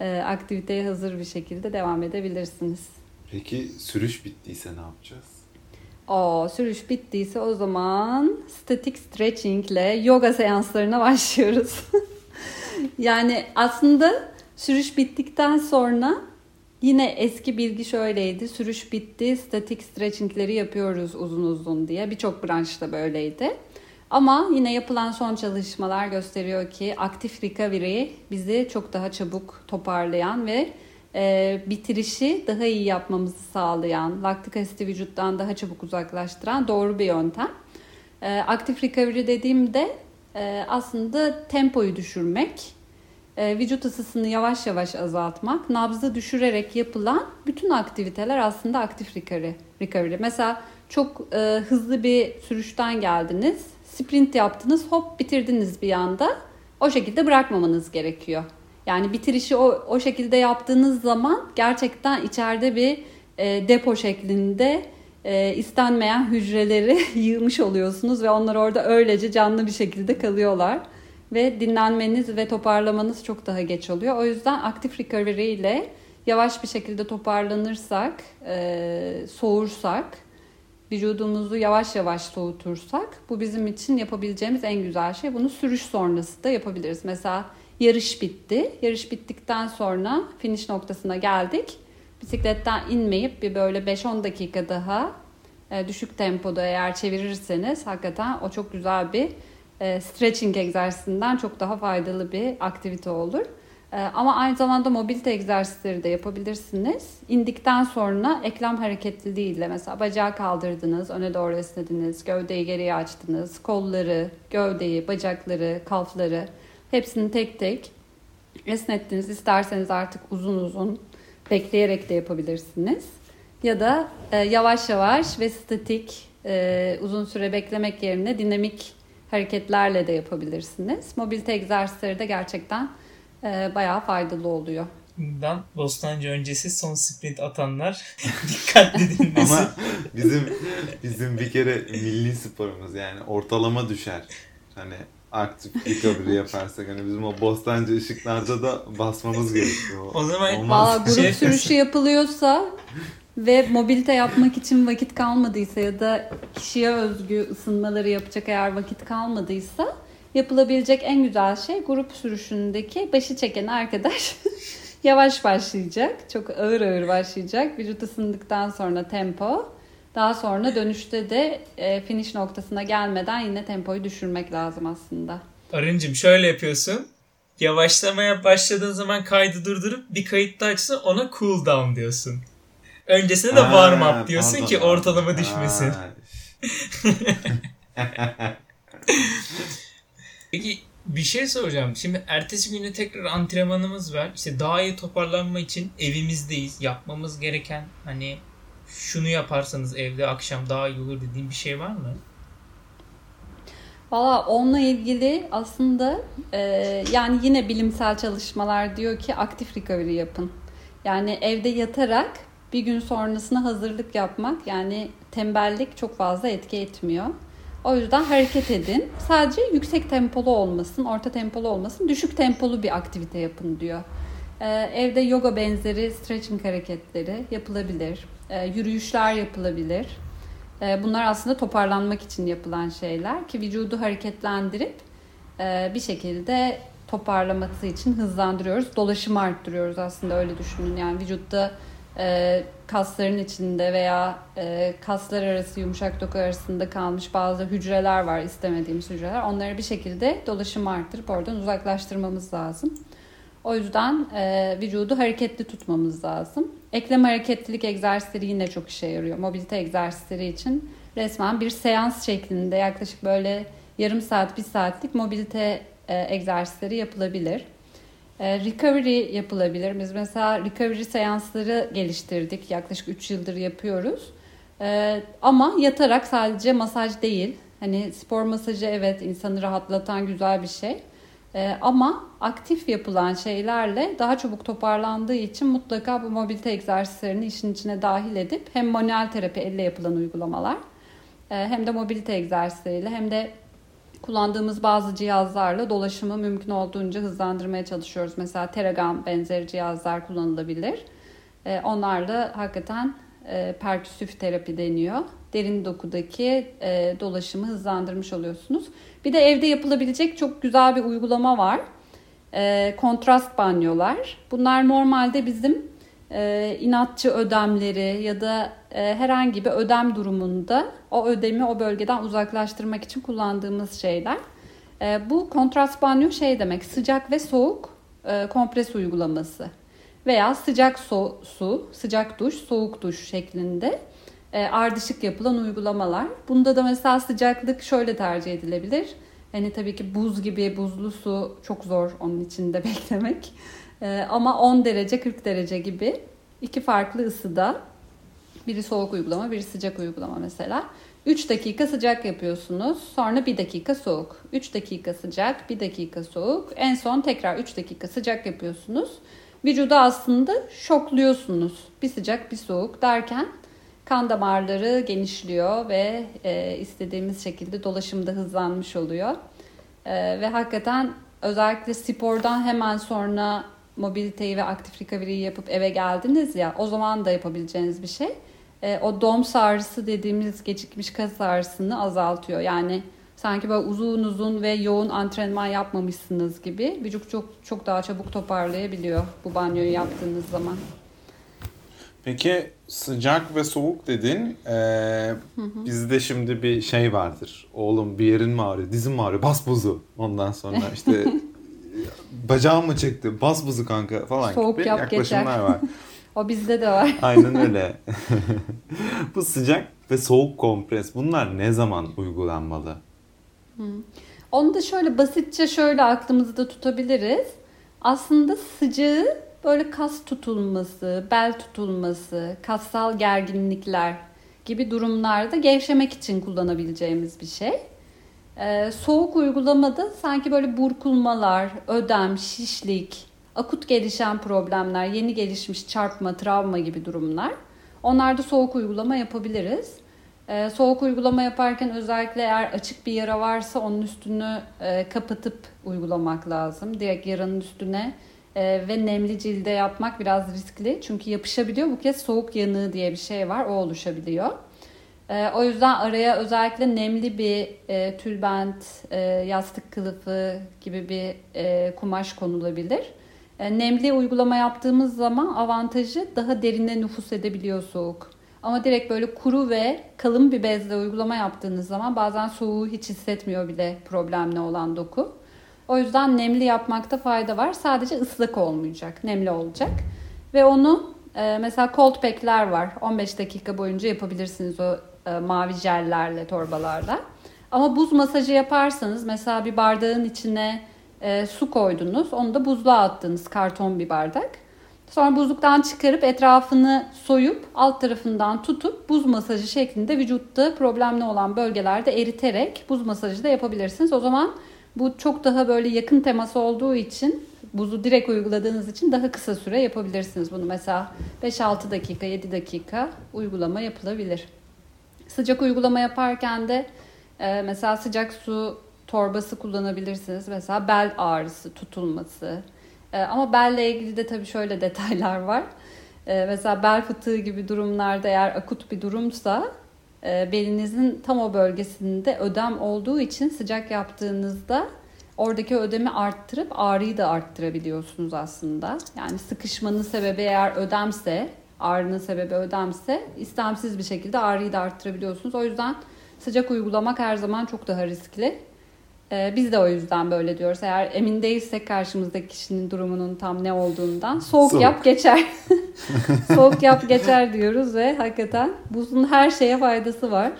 e, aktiviteye hazır bir şekilde devam edebilirsiniz. Peki sürüş bittiyse ne yapacağız? O sürüş bittiyse o zaman static stretching ile yoga seanslarına *laughs* başlıyoruz. *laughs* yani aslında sürüş bittikten sonra yine eski bilgi şöyleydi. Sürüş bitti, static stretchingleri yapıyoruz uzun uzun diye. Birçok branşta böyleydi. Ama yine yapılan son çalışmalar gösteriyor ki aktif recovery bizi çok daha çabuk toparlayan ve e, bitirişi daha iyi yapmamızı sağlayan, laktik asiti vücuttan daha çabuk uzaklaştıran doğru bir yöntem. E, aktif recovery dediğimde e, aslında tempoyu düşürmek, e, vücut ısısını yavaş yavaş azaltmak, nabzı düşürerek yapılan bütün aktiviteler aslında aktif recovery. Mesela çok e, hızlı bir sürüşten geldiniz, sprint yaptınız, hop bitirdiniz bir anda. O şekilde bırakmamanız gerekiyor. Yani bitirişi o, o şekilde yaptığınız zaman gerçekten içeride bir e, depo şeklinde e, istenmeyen hücreleri *laughs* yığmış oluyorsunuz ve onlar orada öylece canlı bir şekilde kalıyorlar. Ve dinlenmeniz ve toparlamanız çok daha geç oluyor. O yüzden aktif recovery ile yavaş bir şekilde toparlanırsak, e, soğursak, vücudumuzu yavaş yavaş soğutursak bu bizim için yapabileceğimiz en güzel şey. Bunu sürüş sonrası da yapabiliriz. Mesela Yarış bitti. Yarış bittikten sonra finish noktasına geldik. Bisikletten inmeyip bir böyle 5-10 dakika daha e, düşük tempoda eğer çevirirseniz hakikaten o çok güzel bir e, stretching egzersizinden çok daha faydalı bir aktivite olur. E, ama aynı zamanda mobilite egzersizleri de yapabilirsiniz. İndikten sonra eklem hareketliliğiyle mesela bacağı kaldırdınız, öne doğru esnediniz, gövdeyi geriye açtınız, kolları, gövdeyi, bacakları, kalfları Hepsini tek tek esnettiniz. İsterseniz artık uzun uzun bekleyerek de yapabilirsiniz. Ya da e, yavaş yavaş ve statik e, uzun süre beklemek yerine dinamik hareketlerle de yapabilirsiniz. Mobilite egzersizleri de gerçekten e, bayağı faydalı oluyor. Bundan Bostancı öncesi son sprint atanlar *laughs* dikkatli dinlesin. Ama bizim bizim bir kere milli sporumuz yani ortalama düşer. Hani aktif recovery yaparsak hani bizim o Bostancı ışıklarda da basmamız gerekiyor. O zaman Valla grup şey... sürüşü yapılıyorsa ve mobilite yapmak için vakit kalmadıysa ya da kişiye özgü ısınmaları yapacak eğer vakit kalmadıysa yapılabilecek en güzel şey grup sürüşündeki başı çeken arkadaş *laughs* yavaş başlayacak. Çok ağır ağır başlayacak. Vücut ısındıktan sonra tempo. Daha sonra dönüşte de e, finish noktasına gelmeden yine tempoyu düşürmek lazım aslında. Arıncım şöyle yapıyorsun. Yavaşlamaya başladığın zaman kaydı durdurup bir kayıt da açsın ona cool down diyorsun. Öncesinde de warm up diyorsun pardon, ki ortalama düşmesin. *laughs* Peki bir şey soracağım. Şimdi ertesi günü tekrar antrenmanımız var. İşte daha iyi toparlanma için evimizdeyiz. Yapmamız gereken hani şunu yaparsanız evde akşam daha iyi olur dediğim bir şey var mı? Valla onunla ilgili aslında e, yani yine bilimsel çalışmalar diyor ki aktif recovery yapın. Yani evde yatarak bir gün sonrasına hazırlık yapmak yani tembellik çok fazla etki etmiyor. O yüzden hareket edin. Sadece yüksek tempolu olmasın, orta tempolu olmasın, düşük tempolu bir aktivite yapın diyor. Ee, evde yoga benzeri stretching hareketleri yapılabilir. Ee, yürüyüşler yapılabilir. Ee, bunlar aslında toparlanmak için yapılan şeyler ki vücudu hareketlendirip e, bir şekilde toparlaması için hızlandırıyoruz. Dolaşımı arttırıyoruz aslında öyle düşünün. Yani vücutta e, kasların içinde veya e, kaslar arası yumuşak doku arasında kalmış bazı hücreler var istemediğimiz hücreler. Onları bir şekilde dolaşımı arttırıp oradan uzaklaştırmamız lazım. O yüzden e, vücudu hareketli tutmamız lazım. Eklem hareketlilik egzersizleri yine çok işe yarıyor. Mobilite egzersizleri için resmen bir seans şeklinde yaklaşık böyle yarım saat, bir saatlik mobilite e, egzersizleri yapılabilir. E, recovery yapılabilir. Biz mesela recovery seansları geliştirdik. Yaklaşık 3 yıldır yapıyoruz. E, ama yatarak sadece masaj değil. Hani spor masajı evet insanı rahatlatan güzel bir şey. Ee, ama aktif yapılan şeylerle daha çabuk toparlandığı için mutlaka bu mobilite egzersizlerini işin içine dahil edip hem manuel terapi elle yapılan uygulamalar e, hem de mobilite egzersizleriyle hem de kullandığımız bazı cihazlarla dolaşımı mümkün olduğunca hızlandırmaya çalışıyoruz. Mesela Teragam benzeri cihazlar kullanılabilir. E, onlar da hakikaten e, perküsif terapi deniyor. Derin dokudaki e, dolaşımı hızlandırmış oluyorsunuz. Bir de evde yapılabilecek çok güzel bir uygulama var. E, kontrast banyolar. Bunlar normalde bizim e, inatçı ödemleri ya da e, herhangi bir ödem durumunda o ödemi o bölgeden uzaklaştırmak için kullandığımız şeyler. E, bu kontrast banyo şey demek sıcak ve soğuk e, kompres uygulaması veya sıcak so su, sıcak duş, soğuk duş şeklinde e, ardışık yapılan uygulamalar. Bunda da mesela sıcaklık şöyle tercih edilebilir. Hani tabii ki buz gibi buzlu su çok zor onun içinde *laughs* beklemek. E, ama 10 derece 40 derece gibi iki farklı ısıda biri soğuk uygulama biri sıcak uygulama mesela. 3 dakika sıcak yapıyorsunuz. Sonra 1 dakika soğuk. 3 dakika sıcak, 1 dakika soğuk. En son tekrar 3 dakika sıcak yapıyorsunuz. Vücuda aslında şokluyorsunuz. Bir sıcak, bir soğuk derken kan damarları genişliyor ve e, istediğimiz şekilde dolaşımda hızlanmış oluyor. E, ve hakikaten özellikle spordan hemen sonra mobiliteyi ve aktif recovery'yi yapıp eve geldiniz ya o zaman da yapabileceğiniz bir şey. E, o dom ağrısı dediğimiz gecikmiş kas ağrısını azaltıyor. Yani sanki böyle uzun uzun ve yoğun antrenman yapmamışsınız gibi vücut çok çok daha çabuk toparlayabiliyor bu banyoyu yaptığınız zaman. Peki sıcak ve soğuk dedin. Ee, bizde şimdi bir şey vardır. Oğlum bir yerin mi ağrıyor, dizin mi ağrıyor, bas buzu. Ondan sonra işte *laughs* bacağım mı çekti, bas buzu kanka falan Soğuk gibi yap yaklaşımlar geçer. var. *laughs* O bizde de var. Aynen öyle. *laughs* Bu sıcak ve soğuk kompres bunlar ne zaman uygulanmalı? Onu da şöyle basitçe şöyle aklımızda tutabiliriz. Aslında sıcağı böyle kas tutulması, bel tutulması, kassal gerginlikler gibi durumlarda gevşemek için kullanabileceğimiz bir şey. Ee, soğuk uygulamada sanki böyle burkulmalar, ödem, şişlik, akut gelişen problemler, yeni gelişmiş çarpma, travma gibi durumlar. Onlarda soğuk uygulama yapabiliriz. Ee, soğuk uygulama yaparken özellikle eğer açık bir yara varsa onun üstünü e, kapatıp uygulamak lazım. Direkt yaranın üstüne e, ve nemli cilde yapmak biraz riskli. Çünkü yapışabiliyor. Bu kez soğuk yanığı diye bir şey var. O oluşabiliyor. E, o yüzden araya özellikle nemli bir tülbent, yastık kılıfı gibi bir kumaş konulabilir. Nemli uygulama yaptığımız zaman avantajı daha derine nüfus edebiliyor soğuk. Ama direkt böyle kuru ve kalın bir bezle uygulama yaptığınız zaman bazen soğuğu hiç hissetmiyor bile problemli olan doku. O yüzden nemli yapmakta fayda var. Sadece ıslak olmayacak, nemli olacak. Ve onu e, mesela cold pack'ler var. 15 dakika boyunca yapabilirsiniz o e, mavi jellerle, torbalarla. Ama buz masajı yaparsanız mesela bir bardağın içine e, su koydunuz. Onu da buzluğa attınız karton bir bardak. Sonra buzluktan çıkarıp etrafını soyup alt tarafından tutup buz masajı şeklinde vücutta problemli olan bölgelerde eriterek buz masajı da yapabilirsiniz. O zaman bu çok daha böyle yakın teması olduğu için buzu direkt uyguladığınız için daha kısa süre yapabilirsiniz bunu. Mesela 5-6 dakika, 7 dakika uygulama yapılabilir. Sıcak uygulama yaparken de e, mesela sıcak su torbası kullanabilirsiniz. Mesela bel ağrısı, tutulması. E, ama belle ilgili de tabii şöyle detaylar var. E, mesela bel fıtığı gibi durumlarda eğer akut bir durumsa e, belinizin tam o bölgesinde ödem olduğu için sıcak yaptığınızda oradaki ödemi arttırıp ağrıyı da arttırabiliyorsunuz aslında. Yani sıkışmanın sebebi eğer ödemse, ağrının sebebi ödemse istemsiz bir şekilde ağrıyı da arttırabiliyorsunuz. O yüzden sıcak uygulamak her zaman çok daha riskli. Ee, biz de o yüzden böyle diyoruz. Eğer emin değilsek karşımızdaki kişinin durumunun tam ne olduğundan soğuk, Soğuk. yap geçer. *laughs* soğuk yap geçer diyoruz ve hakikaten buzun her şeye faydası var.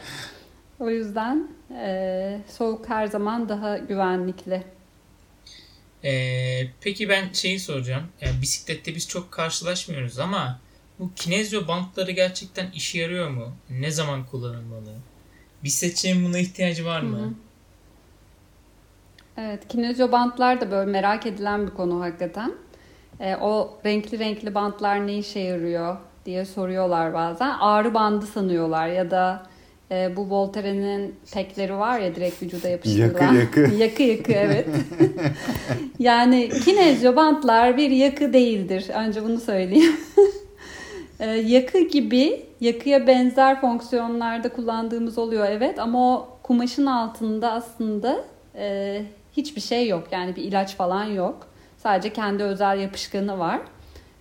O yüzden e, soğuk her zaman daha güvenlikli. Ee, peki ben şeyi soracağım. Yani bisiklette biz çok karşılaşmıyoruz ama bu kinezyo bantları gerçekten işe yarıyor mu? Ne zaman kullanılmalı? Bisikletçinin buna ihtiyacı var mı? Hı hı. Evet, kinezyo bantlar da böyle merak edilen bir konu hakikaten. E, o renkli renkli bantlar ne işe yarıyor diye soruyorlar bazen. Ağrı bandı sanıyorlar ya da e, bu Voltare'nin tekleri var ya direkt vücuda yapıştırılan. Yakı yakı. *laughs* yakı yakı evet. *laughs* yani kinezyo bantlar bir yakı değildir. Önce bunu söyleyeyim. Ee, *laughs* yakı gibi, yakıya benzer fonksiyonlarda kullandığımız oluyor evet ama o kumaşın altında aslında e, hiçbir şey yok. Yani bir ilaç falan yok. Sadece kendi özel yapışkanı var.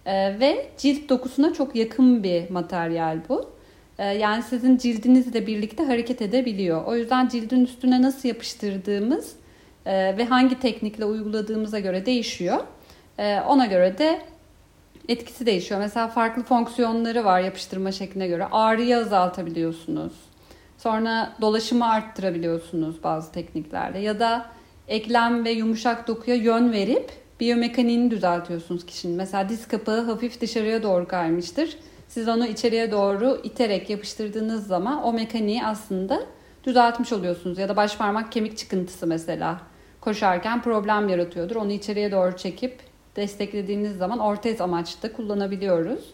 E, ve cilt dokusuna çok yakın bir materyal bu. E, yani sizin cildinizle birlikte hareket edebiliyor. O yüzden cildin üstüne nasıl yapıştırdığımız e, ve hangi teknikle uyguladığımıza göre değişiyor. E, ona göre de etkisi değişiyor. Mesela farklı fonksiyonları var yapıştırma şekline göre. Ağrıyı azaltabiliyorsunuz. Sonra dolaşımı arttırabiliyorsunuz bazı tekniklerle. Ya da eklem ve yumuşak dokuya yön verip biyomekaniğini düzeltiyorsunuz kişinin. Mesela diz kapağı hafif dışarıya doğru kaymıştır. Siz onu içeriye doğru iterek yapıştırdığınız zaman o mekaniği aslında düzeltmiş oluyorsunuz. Ya da baş parmak kemik çıkıntısı mesela koşarken problem yaratıyordur. Onu içeriye doğru çekip desteklediğiniz zaman ortez amaçlı kullanabiliyoruz.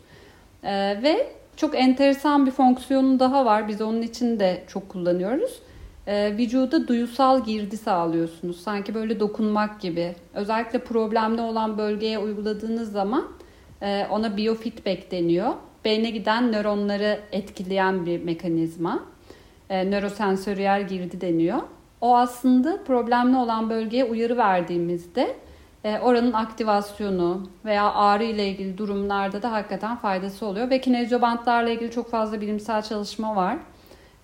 Ee, ve çok enteresan bir fonksiyonu daha var. Biz onun için de çok kullanıyoruz. Ee, vücuda duyusal girdi sağlıyorsunuz. Sanki böyle dokunmak gibi. Özellikle problemli olan bölgeye uyguladığınız zaman e, ona biofeedback deniyor. Beyne giden nöronları etkileyen bir mekanizma. E, nörosensöriyel girdi deniyor. O aslında problemli olan bölgeye uyarı verdiğimizde e, oranın aktivasyonu veya ağrı ile ilgili durumlarda da hakikaten faydası oluyor. Ve kinezyobantlarla ilgili çok fazla bilimsel çalışma var.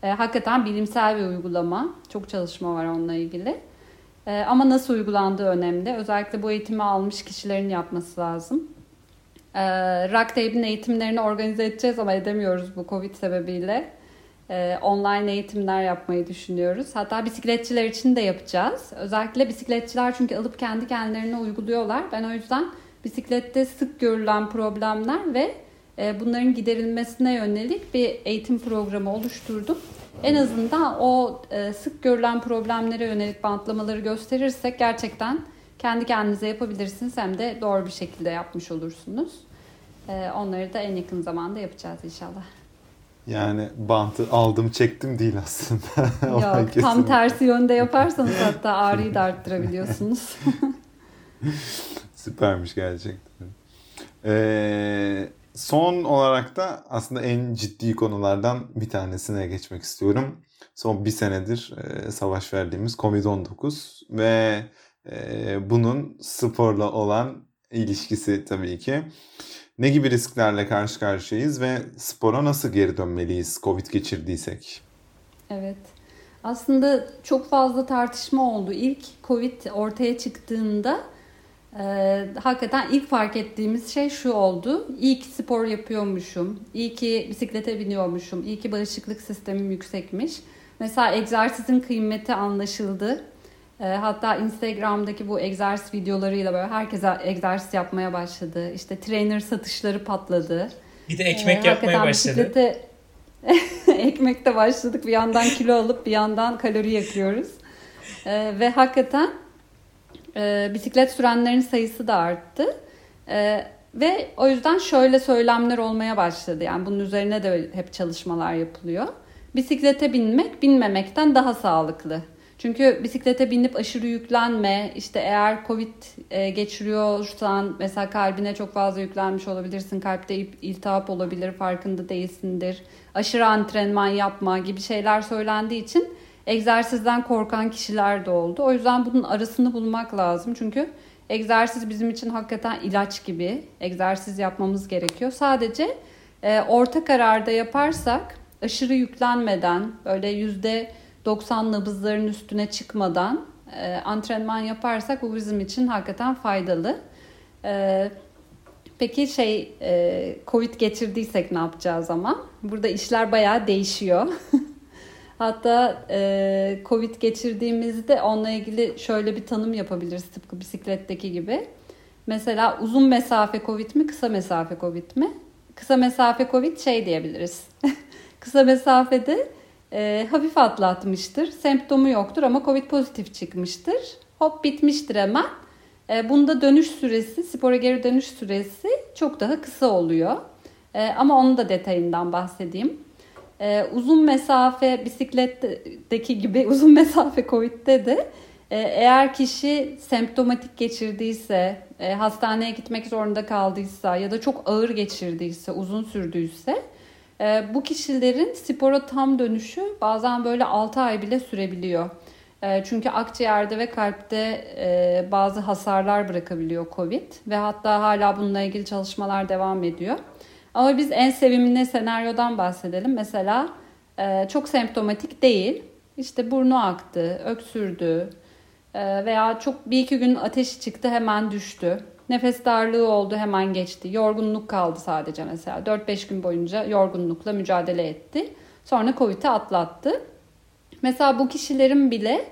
E, hakikaten bilimsel bir uygulama. Çok çalışma var onunla ilgili. E, ama nasıl uygulandığı önemli. Özellikle bu eğitimi almış kişilerin yapması lazım. E, Rock eğitimlerini organize edeceğiz ama edemiyoruz bu Covid sebebiyle e, online eğitimler yapmayı düşünüyoruz. Hatta bisikletçiler için de yapacağız. Özellikle bisikletçiler çünkü alıp kendi kendilerine uyguluyorlar. Ben o yüzden bisiklette sık görülen problemler ve e, bunların giderilmesine yönelik bir eğitim programı oluşturdum. En azından o e, sık görülen problemlere yönelik bantlamaları gösterirsek gerçekten kendi kendinize yapabilirsiniz hem de doğru bir şekilde yapmış olursunuz. E, onları da en yakın zamanda yapacağız inşallah. Yani bantı aldım çektim değil aslında. *laughs* Yok tam tersi yönde yaparsanız hatta ağrıyı da arttırabiliyorsunuz. *laughs* Süpermiş gerçekten. Ee, son olarak da aslında en ciddi konulardan bir tanesine geçmek istiyorum. Son bir senedir savaş verdiğimiz Covid-19 ve bunun sporla olan ilişkisi tabii ki. Ne gibi risklerle karşı karşıyayız ve spora nasıl geri dönmeliyiz Covid geçirdiysek? Evet. Aslında çok fazla tartışma oldu. İlk Covid ortaya çıktığında e, hakikaten ilk fark ettiğimiz şey şu oldu. İyi ki spor yapıyormuşum. İyi ki bisiklete biniyormuşum. İyi ki bağışıklık sistemim yüksekmiş. Mesela egzersizin kıymeti anlaşıldı. E, hatta Instagram'daki bu egzersiz videolarıyla böyle herkese egzersiz yapmaya başladı. İşte trainer satışları patladı. Bir de ekmek e, yapmaya başladı. Bisiklete... *laughs* ekmekte başladık. Bir yandan kilo alıp bir yandan kalori yakıyoruz. E, ve hakikaten e, bisiklet sürenlerin sayısı da arttı. E, ve o yüzden şöyle söylemler olmaya başladı. Yani bunun üzerine de hep çalışmalar yapılıyor. Bisiklete binmek binmemekten daha sağlıklı çünkü bisiklete binip aşırı yüklenme, işte eğer Covid e, geçiriyorsan mesela kalbine çok fazla yüklenmiş olabilirsin, kalpte iltihap olabilir, farkında değilsindir. Aşırı antrenman yapma gibi şeyler söylendiği için egzersizden korkan kişiler de oldu. O yüzden bunun arasını bulmak lazım. Çünkü egzersiz bizim için hakikaten ilaç gibi. Egzersiz yapmamız gerekiyor. Sadece e, orta kararda yaparsak aşırı yüklenmeden böyle yüzde 90 nabızların üstüne çıkmadan e, antrenman yaparsak bu bizim için hakikaten faydalı. E, peki şey e, Covid geçirdiysek ne yapacağız ama? Burada işler bayağı değişiyor. *laughs* Hatta e, Covid geçirdiğimizde onunla ilgili şöyle bir tanım yapabiliriz tıpkı bisikletteki gibi. Mesela uzun mesafe Covid mi, kısa mesafe Covid mi? Kısa mesafe Covid şey diyebiliriz. *laughs* kısa mesafede e, hafif atlatmıştır. Semptomu yoktur ama Covid pozitif çıkmıştır. Hop bitmiştir hemen. E, bunda dönüş süresi, spora geri dönüş süresi çok daha kısa oluyor. E, ama onun da detayından bahsedeyim. E, uzun mesafe bisikletteki gibi *laughs* uzun mesafe Covid'de de E, eğer kişi semptomatik geçirdiyse, e, hastaneye gitmek zorunda kaldıysa ya da çok ağır geçirdiyse, uzun sürdüyse e, bu kişilerin spora tam dönüşü bazen böyle 6 ay bile sürebiliyor. Çünkü akciğerde ve kalpte bazı hasarlar bırakabiliyor COVID ve hatta hala bununla ilgili çalışmalar devam ediyor. Ama biz en sevimli senaryodan bahsedelim. Mesela çok semptomatik değil. İşte burnu aktı, öksürdü, ee, veya çok bir iki gün ateşi çıktı hemen düştü. Nefes darlığı oldu hemen geçti. Yorgunluk kaldı sadece mesela. 4-5 gün boyunca yorgunlukla mücadele etti. Sonra Covid'i atlattı. Mesela bu kişilerin bile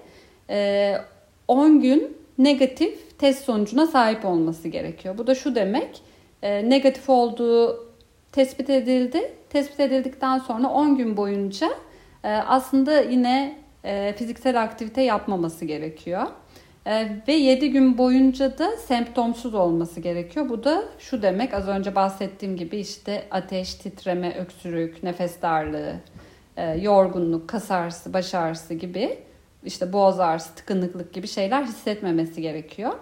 10 e, gün negatif test sonucuna sahip olması gerekiyor. Bu da şu demek. E, negatif olduğu tespit edildi. Tespit edildikten sonra 10 gün boyunca e, aslında yine e, fiziksel aktivite yapmaması gerekiyor. E, ve 7 gün boyunca da semptomsuz olması gerekiyor. Bu da şu demek az önce bahsettiğim gibi işte ateş, titreme, öksürük, nefes darlığı, yorgunluk, kas ağrısı, baş ağrısı gibi işte boğaz ağrısı, tıkanıklık gibi şeyler hissetmemesi gerekiyor.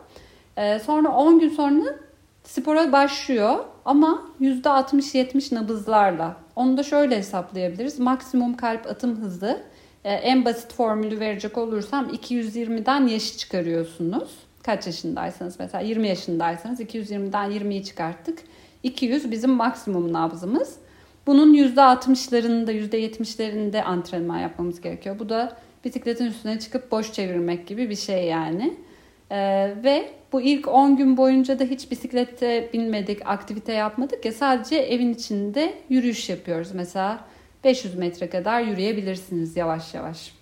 Sonra 10 gün sonra spora başlıyor ama %60-70 nabızlarla. Onu da şöyle hesaplayabiliriz. Maksimum kalp atım hızı e, en basit formülü verecek olursam 220'den yaşı çıkarıyorsunuz. Kaç yaşındaysanız mesela 20 yaşındaysanız 220'den 20'yi çıkarttık. 200 bizim maksimum nabzımız. Bunun %60'larında %70'lerinde antrenman yapmamız gerekiyor. Bu da bisikletin üstüne çıkıp boş çevirmek gibi bir şey yani. Ee, ve bu ilk 10 gün boyunca da hiç bisiklete binmedik, aktivite yapmadık ya sadece evin içinde yürüyüş yapıyoruz. Mesela 500 metre kadar yürüyebilirsiniz yavaş yavaş.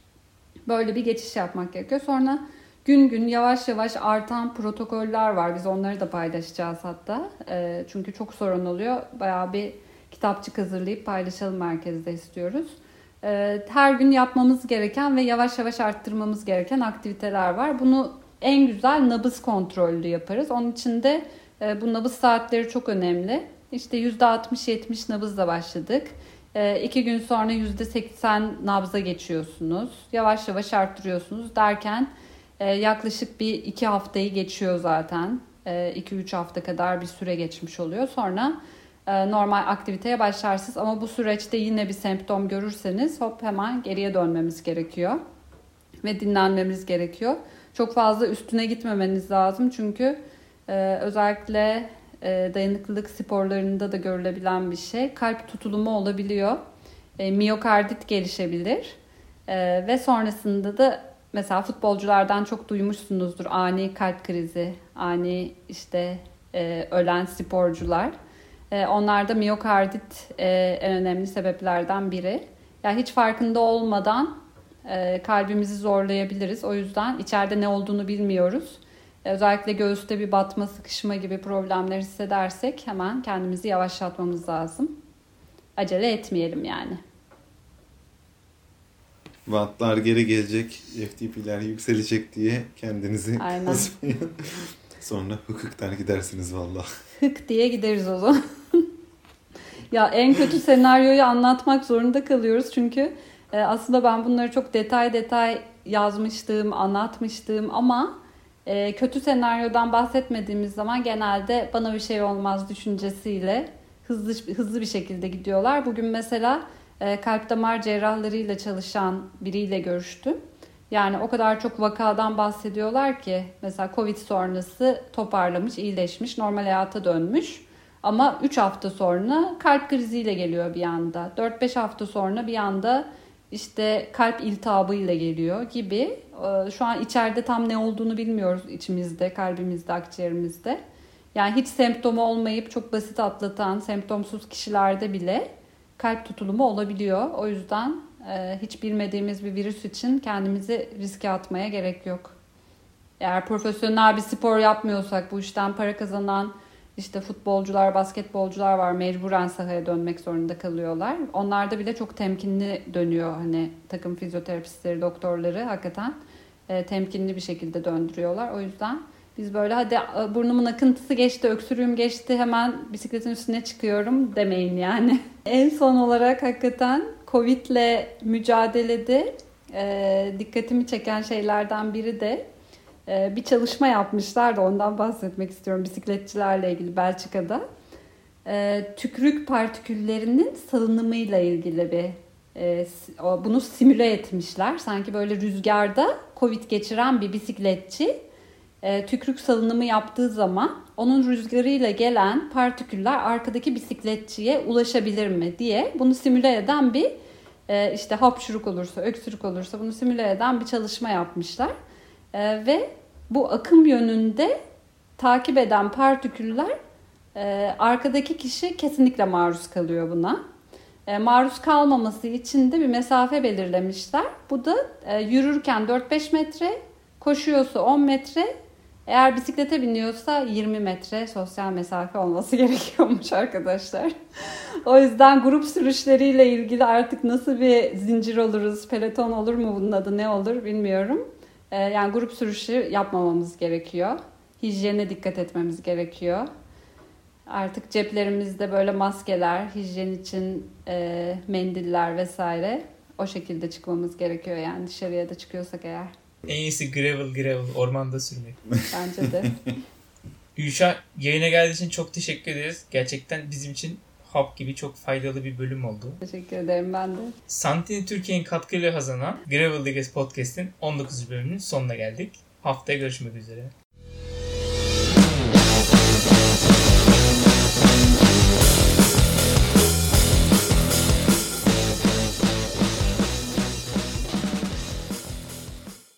Böyle bir geçiş yapmak gerekiyor. Sonra gün gün yavaş yavaş artan protokoller var. Biz onları da paylaşacağız hatta. E, çünkü çok sorun oluyor. Bayağı bir kitapçık hazırlayıp paylaşalım merkezde istiyoruz. E, her gün yapmamız gereken ve yavaş yavaş arttırmamız gereken aktiviteler var. Bunu en güzel nabız kontrollü yaparız. Onun için de e, bu nabız saatleri çok önemli. İşte %60-70 nabızla başladık. E, iki gün sonra %80 nabza geçiyorsunuz. Yavaş yavaş arttırıyorsunuz derken e, yaklaşık bir iki haftayı geçiyor zaten. 2-3 e, hafta kadar bir süre geçmiş oluyor. Sonra normal aktiviteye başlarsınız. Ama bu süreçte yine bir semptom görürseniz hop hemen geriye dönmemiz gerekiyor. Ve dinlenmemiz gerekiyor. Çok fazla üstüne gitmemeniz lazım. Çünkü e, özellikle e, dayanıklılık sporlarında da görülebilen bir şey. Kalp tutulumu olabiliyor. E, miyokardit gelişebilir. E, ve sonrasında da mesela futbolculardan çok duymuşsunuzdur ani kalp krizi, ani işte e, ölen sporcular. E, onlarda miyokardit e, en önemli sebeplerden biri. Yani hiç farkında olmadan e, kalbimizi zorlayabiliriz. O yüzden içeride ne olduğunu bilmiyoruz özellikle göğüste bir batma, sıkışma gibi problemler hissedersek hemen kendimizi yavaşlatmamız lazım. Acele etmeyelim yani. Wattlar geri gelecek, FTP'ler yükselecek diye kendinizi Aynen. Sonra der gidersiniz valla. Hık diye gideriz o zaman. *laughs* ya en kötü senaryoyu anlatmak zorunda kalıyoruz çünkü e, aslında ben bunları çok detay detay yazmıştım, anlatmıştım ama e, kötü senaryodan bahsetmediğimiz zaman genelde bana bir şey olmaz düşüncesiyle hızlı hızlı bir şekilde gidiyorlar. Bugün mesela e, kalp damar cerrahlarıyla çalışan biriyle görüştüm. Yani o kadar çok vakadan bahsediyorlar ki mesela Covid sonrası toparlamış, iyileşmiş, normal hayata dönmüş. Ama 3 hafta sonra kalp kriziyle geliyor bir anda. 4-5 hafta sonra bir anda işte kalp iltihabıyla geliyor gibi. Ee, şu an içeride tam ne olduğunu bilmiyoruz içimizde, kalbimizde, akciğerimizde. Yani hiç semptomu olmayıp çok basit atlatan semptomsuz kişilerde bile kalp tutulumu olabiliyor. O yüzden e, hiç bilmediğimiz bir virüs için kendimizi riske atmaya gerek yok. Eğer profesyonel bir spor yapmıyorsak, bu işten para kazanan işte futbolcular, basketbolcular var mecburen sahaya dönmek zorunda kalıyorlar. Onlarda bile çok temkinli dönüyor hani takım fizyoterapistleri, doktorları hakikaten e, temkinli bir şekilde döndürüyorlar. O yüzden biz böyle hadi e, burnumun akıntısı geçti, öksürüğüm geçti hemen bisikletin üstüne çıkıyorum demeyin yani. *laughs* en son olarak hakikaten Covid'le mücadelede e, dikkatimi çeken şeylerden biri de bir çalışma yapmışlar da ondan bahsetmek istiyorum bisikletçilerle ilgili Belçika'da. E, tükürük partiküllerinin salınımıyla ilgili bir e, bunu simüle etmişler. Sanki böyle rüzgarda Covid geçiren bir bisikletçi e, tükürük salınımı yaptığı zaman onun rüzgarıyla gelen partiküller arkadaki bisikletçiye ulaşabilir mi diye bunu simüle eden bir e, işte hapşuruk olursa, öksürük olursa bunu simüle eden bir çalışma yapmışlar. Ve bu akım yönünde takip eden partiküller e, arkadaki kişi kesinlikle maruz kalıyor buna. E, maruz kalmaması için de bir mesafe belirlemişler. Bu da e, yürürken 4-5 metre, koşuyorsa 10 metre, eğer bisiklete biniyorsa 20 metre sosyal mesafe olması *laughs* gerekiyormuş arkadaşlar. o yüzden grup sürüşleriyle ilgili artık nasıl bir zincir oluruz, peloton olur mu bunun adı ne olur bilmiyorum. Ee, yani grup sürüşü yapmamamız gerekiyor. Hijyene dikkat etmemiz gerekiyor. Artık ceplerimizde böyle maskeler, hijyen için e, mendiller vesaire o şekilde çıkmamız gerekiyor yani dışarıya da çıkıyorsak eğer. En iyisi gravel gravel ormanda sürmek. Bence de. *laughs* Gülşah yayına geldiği için çok teşekkür ederiz. Gerçekten bizim için hap gibi çok faydalı bir bölüm oldu. Teşekkür ederim ben de. Santini Türkiye'nin katkıyla hazırlanan Gravel Diggers Podcast'in 19. bölümünün sonuna geldik. Haftaya görüşmek üzere.